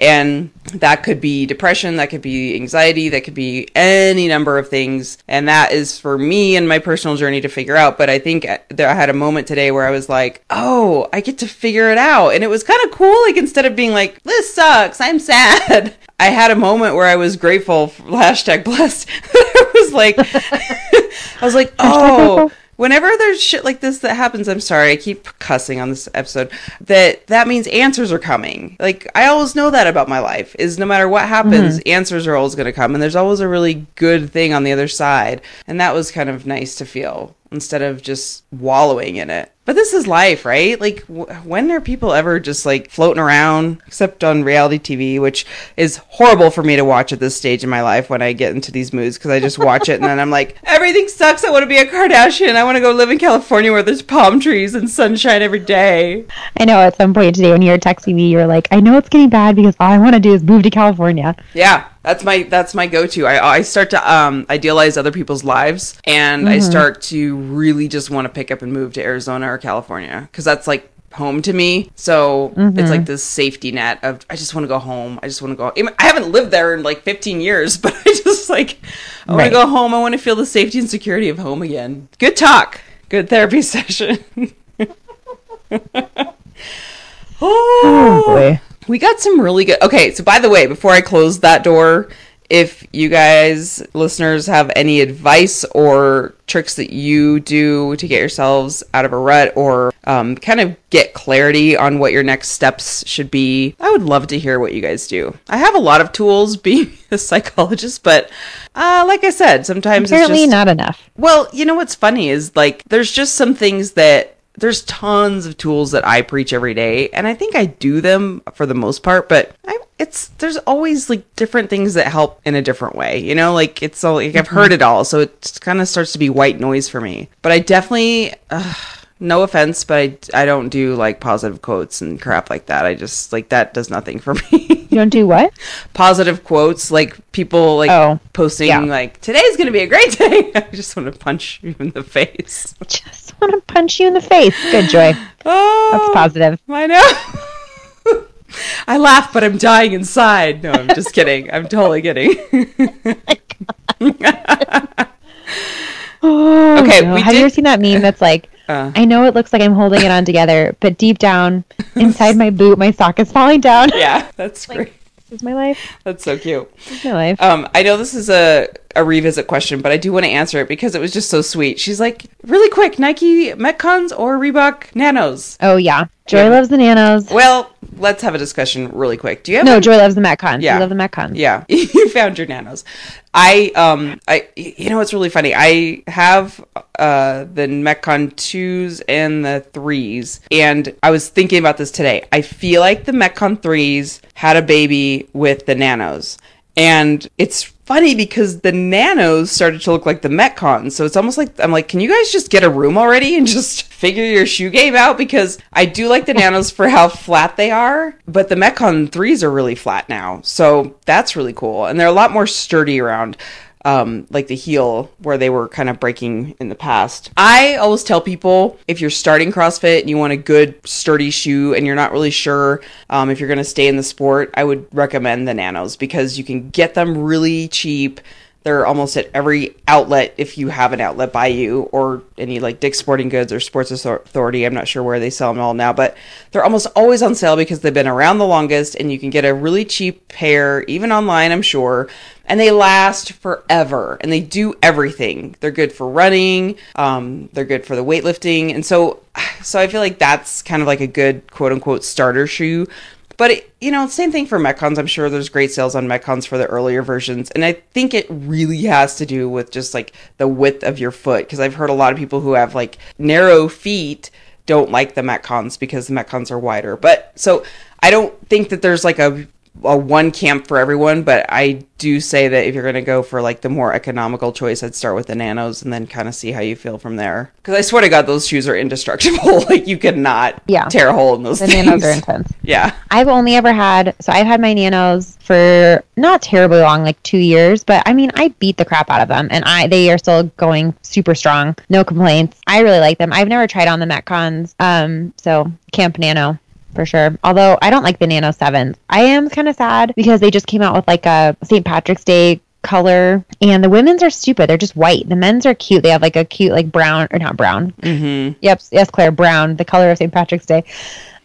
And that could be depression, that could be anxiety, that could be any number of things. And that is for me and my personal journey to figure out. But I think uh, that I had a moment today where I was like, oh, I get to figure it out. And it was kind of cool. Like instead of being like, this sucks, I'm sad. I had a moment where I was grateful, for, hashtag blessed. I was like, I was like, oh, whenever there's shit like this that happens, I'm sorry, I keep cussing on this episode. That that means answers are coming. Like I always know that about my life is no matter what happens, mm-hmm. answers are always going to come, and there's always a really good thing on the other side. And that was kind of nice to feel instead of just wallowing in it. But this is life, right? Like, w- when are people ever just like floating around, except on reality TV, which is horrible for me to watch at this stage in my life when I get into these moods because I just watch it and then I'm like, everything sucks. I want to be a Kardashian. I want to go live in California where there's palm trees and sunshine every day. I know at some point today when you were texting me, you were like, I know it's getting bad because all I want to do is move to California. Yeah, that's my that's my go-to. I I start to um idealize other people's lives and I start to really just want to pick up and move to Arizona or California cuz that's like home to me. So it's like mm-hmm. this safety net of I just want to go home. I just want to go. I haven't lived there in like 15 years, but I just like I want Right. to go home. I want to feel the safety and security of home again. Good talk. Good therapy session. Oh boy. We got some really good. Okay, so by the way, before I close that door, if you guys, listeners, have any advice or tricks that you do to get yourselves out of a rut or um, kind of get clarity on what your next steps should be, I would love to hear what you guys do. I have a lot of tools being a psychologist, but uh, like I said, sometimes Apparently it's just not enough. well, you know what's funny is like there's just some things that there's tons of tools that I preach every day, and I think I do them for the most part. But I, it's there's always like different things that help in a different way. You know, like it's all like I've heard it all, so it kind of starts to be white noise for me. But I definitely. Uh, No offense, but I, I don't do like positive quotes and crap like that. I just like that does nothing for me. You don't do what? positive quotes like people like Oh, posting yeah. like today's gonna be a great day. I just want to punch you in the face. Just want to punch you in the face. Good joy. Oh, That's positive. I know. I laugh, but I'm dying inside. No, I'm just kidding. I'm totally kidding. Oh, Okay, no. we have you ever seen that meme that's like, Uh. I know it looks like I'm holding it on together, but deep down, inside my boot, my sock is falling down. yeah, that's great. This is my life. That's so cute. This is my life. Um, I know this is a, a revisit question, but I do want to answer it because it was just so sweet. She's like, really quick, Nike Metcons or Reebok Nanos? oh yeah, Joy yeah. loves the nanos. Well, let's have a discussion really quick. Do you have No, a- Joy loves the Metcons. Yeah. You love the Metcons. Yeah, you found your nanos. I um I you know it's really funny. I have uh the Metcon twos and the threes, and I was thinking about this today. I feel like the Metcon threes had a baby with the nanos, and it's funny because the nanos started to look like the Metcons. So it's almost like I'm like, can you guys just get a room already and just figure your shoe game out? Because I do like the nanos for how flat they are, but the Metcon threes are really flat now. So that's really cool. And they're a lot more sturdy around um, like the heel where they were kind of breaking in the past. I always tell people if you're starting CrossFit and you want a good sturdy shoe and you're not really sure um, if you're going to stay in the sport, I would recommend the Nanos because you can get them really cheap. They're almost at every outlet if you have an outlet by you, or any like Dick's Sporting Goods or Sports Authority. I'm not sure where they sell them all now, but they're almost always on sale because they've been around the longest, and you can get a really cheap pair, even online, I'm sure. And they last forever, and they do everything. They're good for running. Um, they're good for the weightlifting, and so, so I feel like that's kind of like a good quote unquote starter shoe. But it, you know, same thing for Metcons. I'm sure there's great sales on Metcons for the earlier versions, and I think it really has to do with just like the width of your foot. Because I've heard a lot of people who have like narrow feet don't like the Metcons because the Metcons are wider. But so I don't think that there's like a a one camp for everyone, but I do say that if you're going to go for like the more economical choice, I'd start with the nanos and then kind of see how you feel from there. Because I swear to God, those shoes are indestructible. like you cannot Yeah. tear a hole in those The things. nanos are intense. Yeah. I've only ever had so I've had my nanos for not terribly long, like two years, but I mean I beat the crap out of them and I they are still going super strong. No complaints. I really like them. I've never tried on the Metcons. Um so Camp Nano for sure. Although I don't like the Nano sevens. I am kind of sad because they just came out with like a St. Patrick's Day color and the women's are stupid they're just white the men's are cute they have like a cute like brown or not brown Mm-hmm. Yep, yes, Claire Brown, the color of St. Patrick's Day.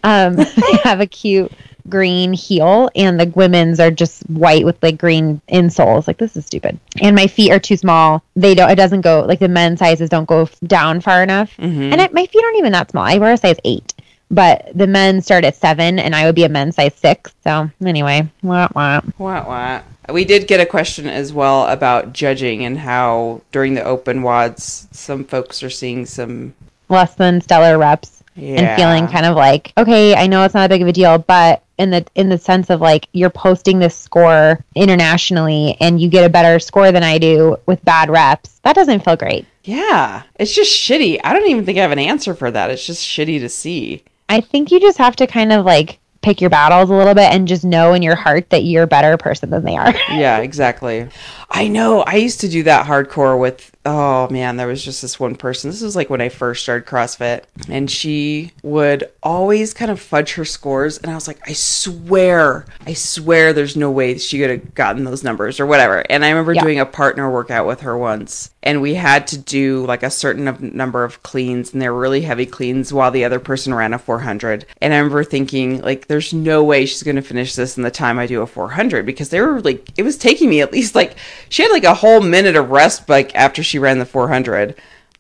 Um, they have a cute green heel, and the women's are just white with like green insoles. Like this is stupid. And my feet are too small. They don't. It doesn't go like the men's sizes don't go f- down far enough. Mhm. And it, my feet aren't even that small. I wear a size eight, but the men start at seven, and I would be a men's size six. So anyway, wah, wah. Wah, wah. We did get a question as well about judging and how during the open WODs, some folks are seeing some. less than stellar reps. Yeah. and feeling kind of like okay i know it's not a big of a deal but in the in the sense of like you're posting this score internationally and you get a better score than i do with bad reps that doesn't feel great Yeah. It's just shitty. I don't even think I have an answer for that. It's just shitty to see. I think you just have to kind of like pick your battles a little bit and just know in your heart that you're a better person than they are Yeah, exactly. I know. I used to do that hardcore with. Oh man, there was just this one person. This was like when I first started CrossFit, and she would always kind of fudge her scores. And I was like, I swear, I swear, there's no way she could have gotten those numbers or whatever. And I remember Yeah. doing a partner workout with her once, and we had to do like a certain number of cleans, and they were really heavy cleans, while the other person ran a 400. And I remember thinking, like, there's no way she's going to finish this in the time I do a 400 because they were like, it was taking me at least like she had like a whole minute of rest like after she ran the 400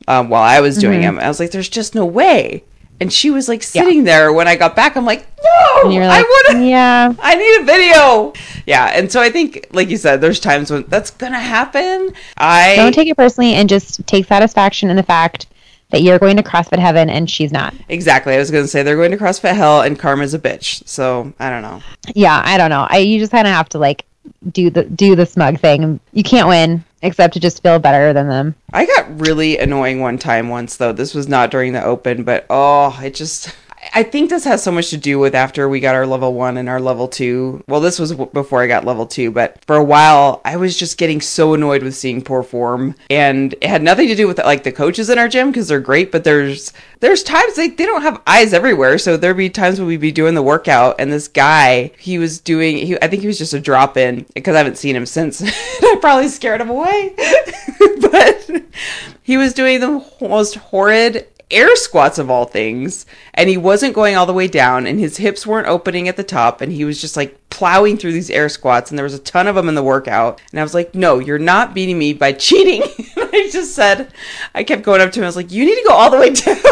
um, while I was doing them. I was like, there's just no way. And she was like sitting there when I got back. I'm like, no, and you're I like would yeah I need a video. Yeah, and so I think, like you said, there's times when that's gonna happen. I don't take it personally and just take satisfaction in the fact that you're going to crossfit heaven and she's not exactly. I was gonna say they're going to CrossFit Hell, and Karma's a bitch. So I don't know. yeah i don't know i you just kind of have to like do the do the smug thing you can't win except to just feel better than them. I got really annoying one time once though. This was not during the open, but oh, it just I think this has so much to do with after we got our level 1 and our level 2. Well, this was before I got level 2, but for a while I was just getting so annoyed with seeing poor form and it had nothing to do with like the coaches in our gym because they're great, but there's there's times they they don't have eyes everywhere. So there'd be times when we'd be doing the workout and this guy, he was doing he I think he was just a drop in because I haven't seen him since. I probably scared him away. but he was doing the most horrid air squats of all things and he wasn't going all the way down and his hips weren't opening at the top and he was just like plowing through these air squats and there was a ton of them in the workout and I was like no you're not beating me by cheating I just said I kept going up to him I was like you need to go all the way down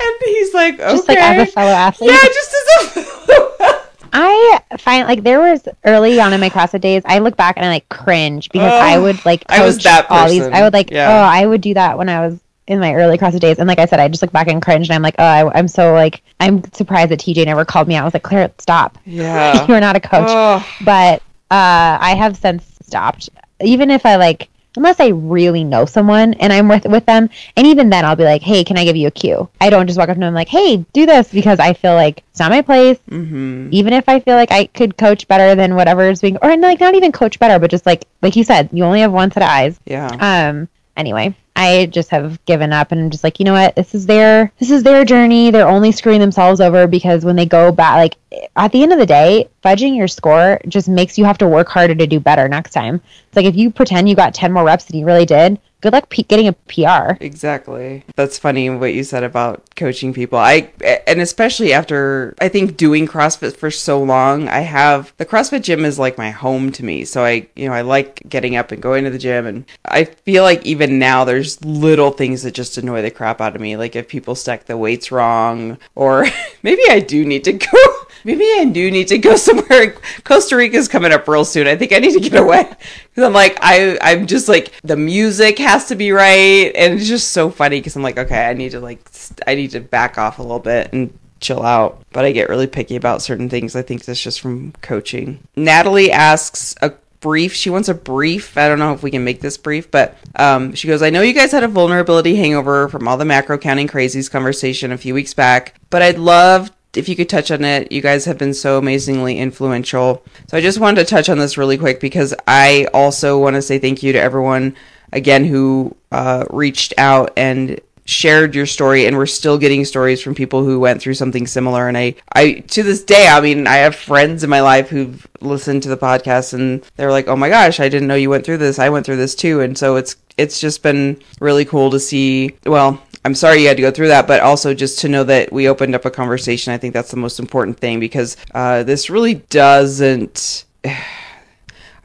and he's like okay Just like as a fellow athlete. yeah just as a fellow I find like there was early on in my CrossFit days, I look back and I like cringe because Oh, I would like I was that all these. person. I would like Yeah. oh I would do that when I was in my early CrossFit days, and like I said, I just look back and cringe, and I'm like oh I, I'm so like I'm surprised that TJ never called me out. I was like Claire, stop. yeah You're not a coach. Oh. But uh, I have since stopped. Even if I like, unless I really know someone and I'm with with them, and even then I'll be like, "Hey, can I give you a cue?" I don't just walk up to them like, "Hey, do this," because I feel like it's not my place. mm-hmm. Even if I feel like I could coach better than whatever is being, or like not even coach better, but just like like you said, you only have one set of eyes. yeah Um. Anyway, I just have given up and I'm just like, you know what? This is their this is their journey. They're only screwing themselves over because when they go back, like at the end of the day, fudging your score just makes you have to work harder to do better next time. It's like if you pretend you got ten more reps than you really did, good luck p- getting a PR. Exactly. That's funny what you said about coaching people. I and especially after I think doing CrossFit for so long, I have the CrossFit gym is like my home to me. So I, you know, I like getting up and going to the gym and I feel like even now there's little things that just annoy the crap out of me, like if people stack the weights wrong or maybe I do need to go Maybe I do need to go somewhere. Costa Rica's coming up real soon. I think I need to get away because I'm like I I'm just like the music has to be right, and it's just so funny because I'm like okay, I need to like I need to back off a little bit and chill out. But I get really picky about certain things. I think that's just from coaching. Natalie asks a brief. She wants a brief. I don't know if we can make this brief, but um, she goes, I know you guys had a vulnerability hangover from all the macro counting crazies conversation a few weeks back, but I'd love if you could touch on it. You guys have been so amazingly influential. So I just wanted to touch on this really quick because I also want to say thank you to everyone again who uh, reached out and shared your story and we're still getting stories from people who went through something similar and I I to this day I mean I have friends in my life who've listened to the podcast and they're like oh my gosh I didn't know you went through this I went through this too and so it's it's just been really cool to see well I'm sorry you had to go through that, but also just to know that we opened up a conversation. I think that's the most important thing because uh, this really doesn't.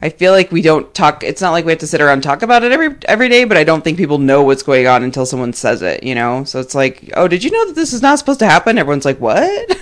I feel like we don't talk. It's not like we have to sit around and talk about it every every day, but I don't think people know what's going on until someone says it. You know, so it's like, oh, did you know that this is not supposed to happen? Everyone's like, what?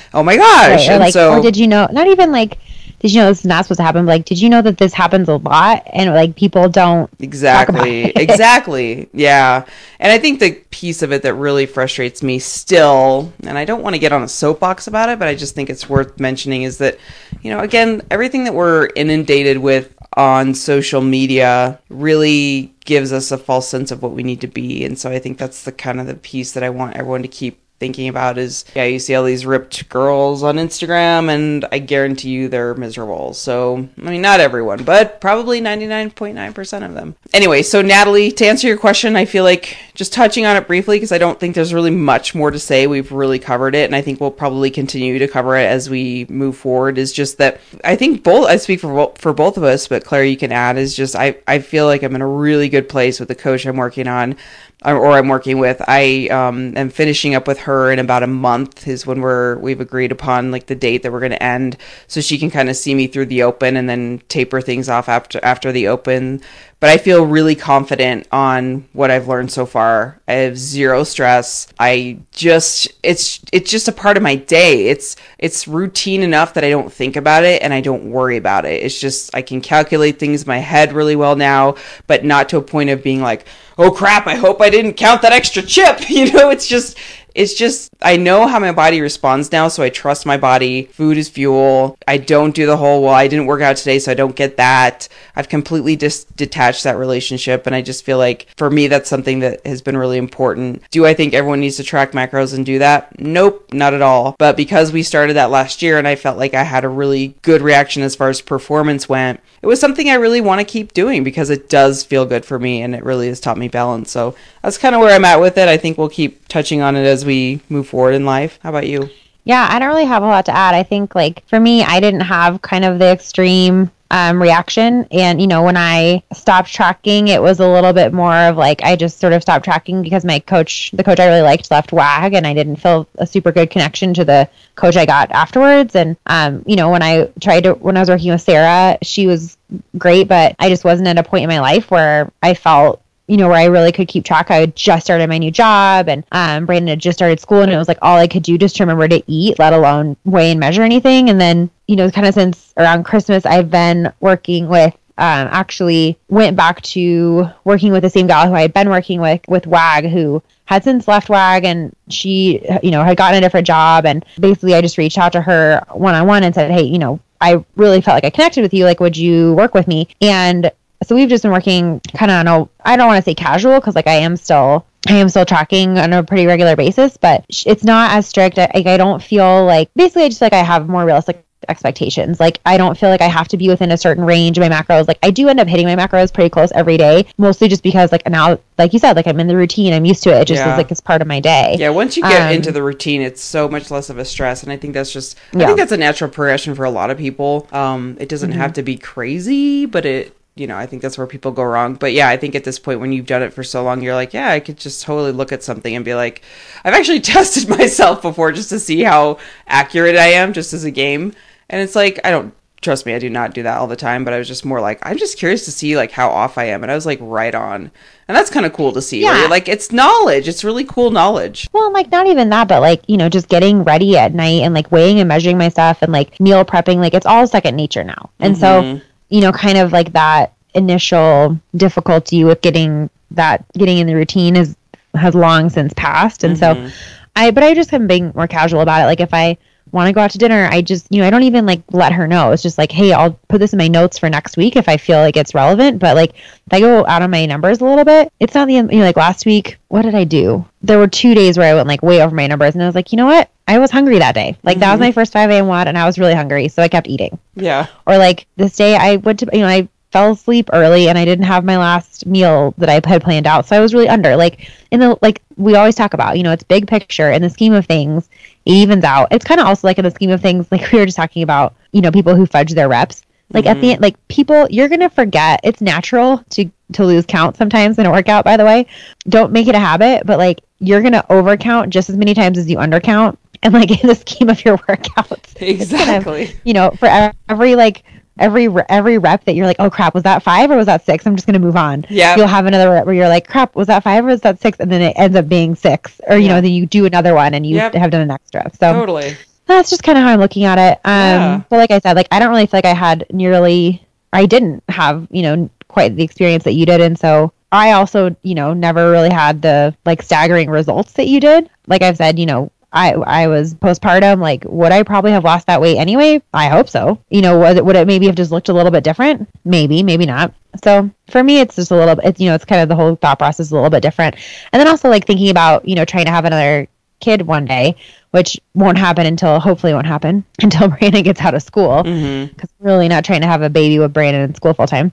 oh my gosh! Right, or and like, so or did you know? Not even like, did you know this is not supposed to happen? Like, did you know that this happens a lot? And like, people don't. Exactly. exactly. Yeah. And I think the piece of it that really frustrates me still, and I don't want to get on a soapbox about it, but I just think it's worth mentioning is that, you know, again, everything that we're inundated with on social media really gives us a false sense of what we need to be. And so I think that's the kind of the piece that I want everyone to keep thinking about is yeah you see all these ripped girls on instagram and i guarantee you they're miserable. So i mean not everyone but probably 99.9% of them. Anyway so natalie to answer your question i feel like just touching on it briefly because i don't think there's really much more to say we've really covered it and i think we'll probably continue to cover it as we move forward is just that i think both i speak for for both of us but claire you can add is just i i feel like i'm in a really good place with the coach i'm working on or, or I'm working with. I um, am finishing up with her in about a month is when we're we've agreed upon like the date that we're going to end, so she can kind of see me through the open and then taper things off after after the open. But I feel really confident on what I've learned so far. I have zero stress. I just it's it's just a part of my day. It's it's routine enough that I don't think about it and I don't worry about it. It's just I can calculate things in my head really well now, but not to a point of being like, "Oh crap, I hope I didn't count that extra chip." You know, it's just it's just I know how my body responds now, so I trust my body. Food is fuel. I don't do the whole well, I didn't work out today, so I don't get that. I've completely dis- detached that relationship, and I just feel like for me that's something that has been really important. Do I think everyone needs to track macros and do that? Nope, not at all. But because we started that last year, and I felt like I had a really good reaction as far as performance went, it was something I really want to keep doing because it does feel good for me, and it really has taught me balance. So that's kind of where I'm at with it. I think we'll keep touching on it as we move forward in life. How about you? Yeah, I don't really have a lot to add. I think like for me, I didn't have kind of the extreme um, reaction. And, you know, when I stopped tracking, it was a little bit more of like I just sort of stopped tracking because my coach, the coach I really liked, left WAG and I didn't feel a super good connection to the coach I got afterwards. And, um, you know, when I tried to, when I was working with Sarah, she was great, but I just wasn't at a point in my life where I felt you know, where I really could keep track. I had just started my new job and um, Brandon had just started school and it was like all I could do just to remember to eat, let alone weigh and measure anything. And then, you know, kind of since around Christmas, I've been working with um, actually went back to working with the same gal who I had been working with with WAG, who had since left WAG, and she, you know, had gotten a different job. And basically, I just reached out to her one on one and said, "Hey, you know, I really felt like I connected with you. Like, would you work with me?" And so we've just been working kind of on a I don't want to say casual because like I am still I am still tracking on a pretty regular basis, but it's not as strict. I, like I don't feel like basically I just like I have more realistic expectations. Like I don't feel like I have to be within a certain range of my macros. Like I do end up hitting my macros pretty close every day, mostly just because like now, like you said, like I'm in the routine. I'm used to it. It just Yeah. is like it's part of my day. Yeah, once you get Um, into the routine, it's so much less of a stress, and I think that's just I Yeah. think that's a natural progression for a lot of people. Um, it doesn't have to be crazy, but it you know I think that's where people go wrong. But yeah, I think at this point when you've done it for so long, you're like, yeah, I could just totally look at something and be like, I've actually tested myself before just to see how accurate I am, just as a game, and it's like I don't. Trust me, I do not do that all the time, but I was just more like, I'm just curious to see like how off I am, and I was like right on, and that's kind of cool to see. Yeah. like it's knowledge, it's really cool knowledge. Well, like not even that, but like, you know, just getting ready at night and like weighing and measuring my stuff and like meal prepping, like it's all second nature now. And so, mm-hmm. You know, kind of like that initial difficulty with getting that getting in the routine is has long since passed. And so mm-hmm. I but I just am being more casual about it. Like if I want to go out to dinner, I just you know, I don't even like let her know. It's just like, hey, I'll put this in my notes for next week if I feel like it's relevant. But like if I go out on my numbers a little bit, it's not the you know, like last week, what did I do? There were two days where I went like way over my numbers and I was like, you know what? I was hungry that day. Like that was mm-hmm. my first five AM WOD and I was really hungry, so I kept eating Yeah. or like this day I went to you know I fell asleep early and I didn't have my last meal that I had planned out so I was really under like in the like we always talk about you know it's big picture in the scheme of things it evens out it's kind of also like in the scheme of things like we were just talking about you know people who fudge their reps. Like at the end like people you're gonna forget it's natural to to lose count sometimes in a workout by the way. Don't make it a habit but like you're gonna overcount just as many times as you undercount. And like in the scheme of your workouts gonna- Exactly. you know, for every like every every rep that you're like, oh crap, was that five or was that six? I'm just gonna move on. Yeah. You'll have another rep where you're like, crap, was that five or was that six? And then it ends up being six, or you Yeah. know, then you do another one and you Yep. have done an extra. So Totally. that's just kind of how I'm looking at it. Um, Yeah. but like I said, like I don't really feel like I had nearly, I didn't have, you know, quite the experience that you did, and so I also, you know, never really had the like staggering results that you did. Like I've said, you know. I, I was postpartum. Like, would I probably have lost that weight anyway? I hope so. You know, would it, would it maybe have just looked a little bit different? Maybe, maybe not. So for me, it's just a little bit. It's you know, it's kind of the whole thought process is a little bit different. And then also like thinking about you know trying to have another kid one day, which won't happen until hopefully won't happen until Brandon gets out of school. Mm-hmm. Because really not trying to have a baby with Brandon in school full time.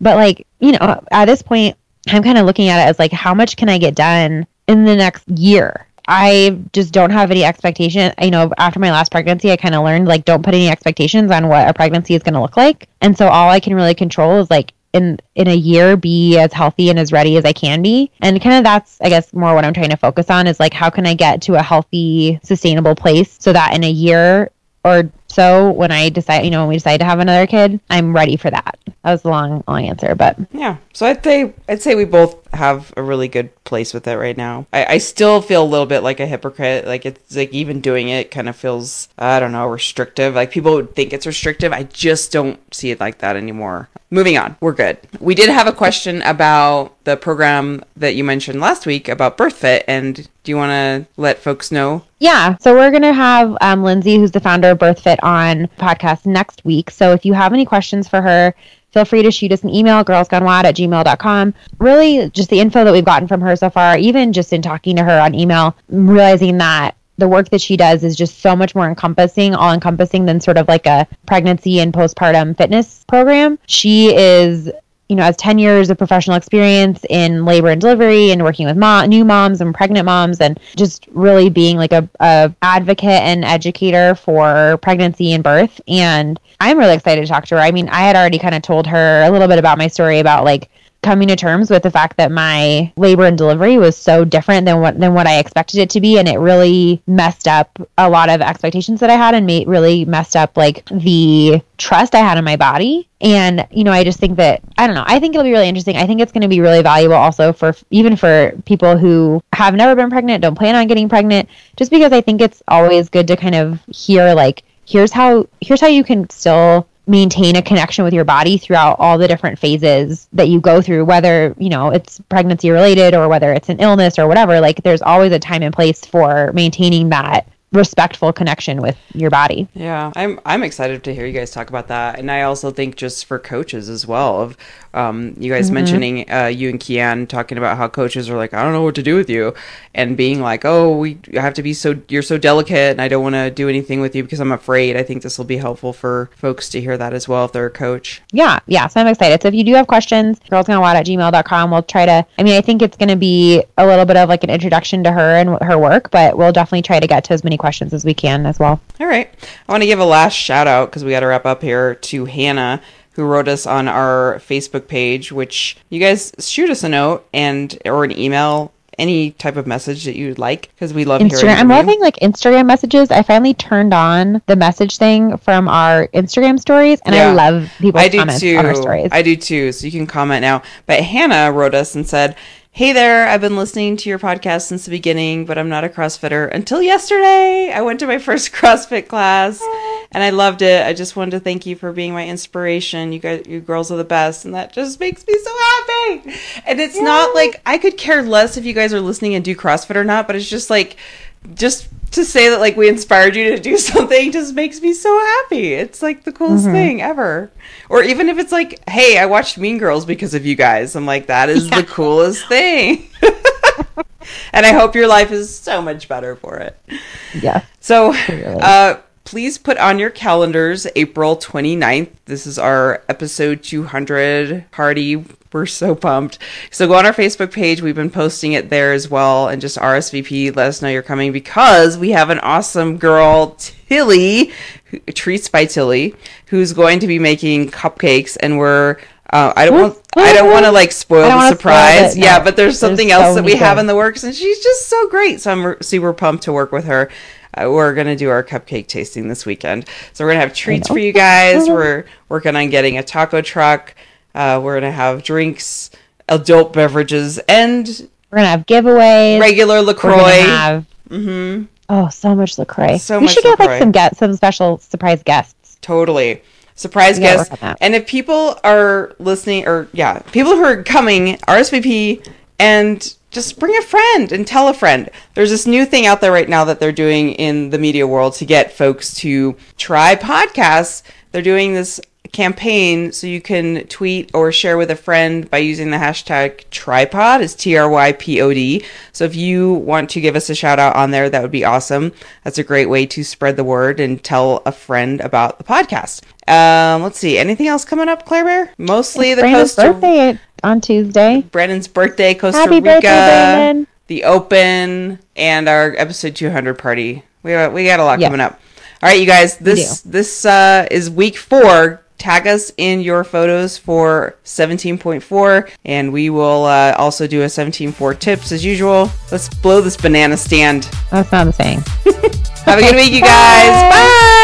But like you know, at this point, I'm kind of looking at it as like how much can I get done in the next year. I just don't have any expectation. You know, after my last pregnancy, I kind of learned like don't put any expectations on what a pregnancy is going to look like. And so all I can really control is like in in a year be as healthy and as ready as I can be. And kind of that's I guess more what I'm trying to focus on is like how can I get to a healthy, sustainable place so that in a year or so when I decide, you know, when we decide to have another kid, I'm ready for that. That was a long, long answer, but Yeah. So I'd say I'd say we both have a really good place with it right now. I, I still feel a little bit like a hypocrite. Like it's like even doing it kind of feels I don't know restrictive. Like people would think it's restrictive. I just don't see it like that anymore. Moving on. We're good. We did have a question about the program that you mentioned last week about BirthFit, and Do you want to let folks know? Yeah, so we're going to have um, Lindsay, who's the founder of BirthFit, on podcast next week. So if you have any questions for her, feel free to shoot us an email, girlsgonewod at gmail.com. Really, just the info that we've gotten from her so far, even just in talking to her on email, realizing that the work that she does is just so much more encompassing, all encompassing than sort of like a pregnancy and postpartum fitness program. She is you know, as 10 years of professional experience in labor and delivery and working with mom, new moms and pregnant moms and just really being like a, a advocate and educator for pregnancy and birth. And I'm really excited to talk to her. I mean, I had already kind of told her a little bit about my story about like coming to terms with the fact that my labor and delivery was so different than what than what I expected it to be. And it really messed up a lot of expectations that I had and made really messed up like the trust I had in my body. And you know I just think that I don't know. I think it'll be really interesting. I think it's going to be really valuable also for even for people who have never been pregnant don't plan on getting pregnant just because I think it's always good to kind of hear like here's how here's how you can still maintain a connection with your body throughout all the different phases that you go through whether you know it's pregnancy related or whether it's an illness or whatever like there's always a time and place for maintaining that respectful connection with your body. Yeah, I'm I'm excited to hear you guys talk about that, and I also think just for coaches as well of um, you guys mm-hmm. mentioning uh, you and Kian talking about how coaches are like I don't know what to do with you, and being like oh we have to be so you're so delicate and I don't want to do anything with you because I'm afraid. I think this will be helpful for folks to hear that as well if they're a coach. Yeah, yeah. So I'm excited. So if you do have questions, girlsgonewod at gmail.com. We'll try to. I mean, I think it's going to be a little bit of like an introduction to her and her work, but we'll definitely try to get to as many questions as we can as well. All right. I want to give a last shout out because we got to wrap up here to Hannah who wrote us on our Facebook page, which you guys shoot us a note and or an email any type of message that you'd like because we love Instagram. hearing I'm loving like Instagram messages. I finally turned on the message thing from our Instagram stories, and yeah. I love people's I do comments too. on our stories. I do too. So you can comment now. But Hannah wrote us and said, Hey there, I've been listening to your podcast since the beginning, but I'm not a CrossFitter until yesterday. I went to my first CrossFit class and I loved it. I just wanted to thank you for being my inspiration. You guys, you girls are the best, and that just makes me so happy. And it's Yay. not like I could care less if you guys are listening and do CrossFit or not, but it's just like, just to say that like we inspired you to do something just makes me so happy. It's like the coolest mm-hmm. thing ever. Or even if it's like, hey, I watched Mean Girls because of you guys. I'm like, that is yeah. the coolest thing. and I hope your life is so much better for it. Yeah. So, uh, please put on your calendars April 29th. This is our episode 200 party. We're so pumped. So go on our Facebook page. We've been posting it there as well. And just RSVP, let us know you're coming because we have an awesome girl, Tilly, Treats by Tilly, who's going to be making cupcakes. And we're uh, I don't want I don't want to like spoil the surprise. Spoil yeah, but there's something there's else so that we have in the works, and she's just so great. So I'm super pumped to work with her uh, we're gonna do our cupcake tasting this weekend. So we're gonna have treats for you guys. We're working on getting a taco truck. Uh, we're gonna have drinks, adult beverages, and we're gonna have giveaways. Regular Lacroix. Have, mm-hmm. Oh, so much Lacroix. So we much should get like some get some special surprise guests. Totally surprise guests. And if people are listening, or yeah, people who are coming, RSVP and just bring a friend and tell a friend. There's this new thing out there right now that they're doing in the media world to get folks to try podcasts. They're doing this campaign so you can tweet or share with a friend by using the hashtag trypod is t-r-y-p-o-d so if you want to give us a shout out on there that would be awesome. That's a great way to spread the word and tell a friend about the podcast. Um, let's see. Anything else coming up claire bear? Mostly it's the coast birthday on Tuesday. Brandon's birthday, Costa Happy Rica, birthday, the Open, and our episode 200 party. We got, we got a lot coming up. All right, you guys. This this uh, is week four. Tag us in your photos for 17.4, and we will uh, also do a 17.4 tips as usual. Let's blow this banana stand. That's not a saying. Have a good week, you guys. Bye. Bye.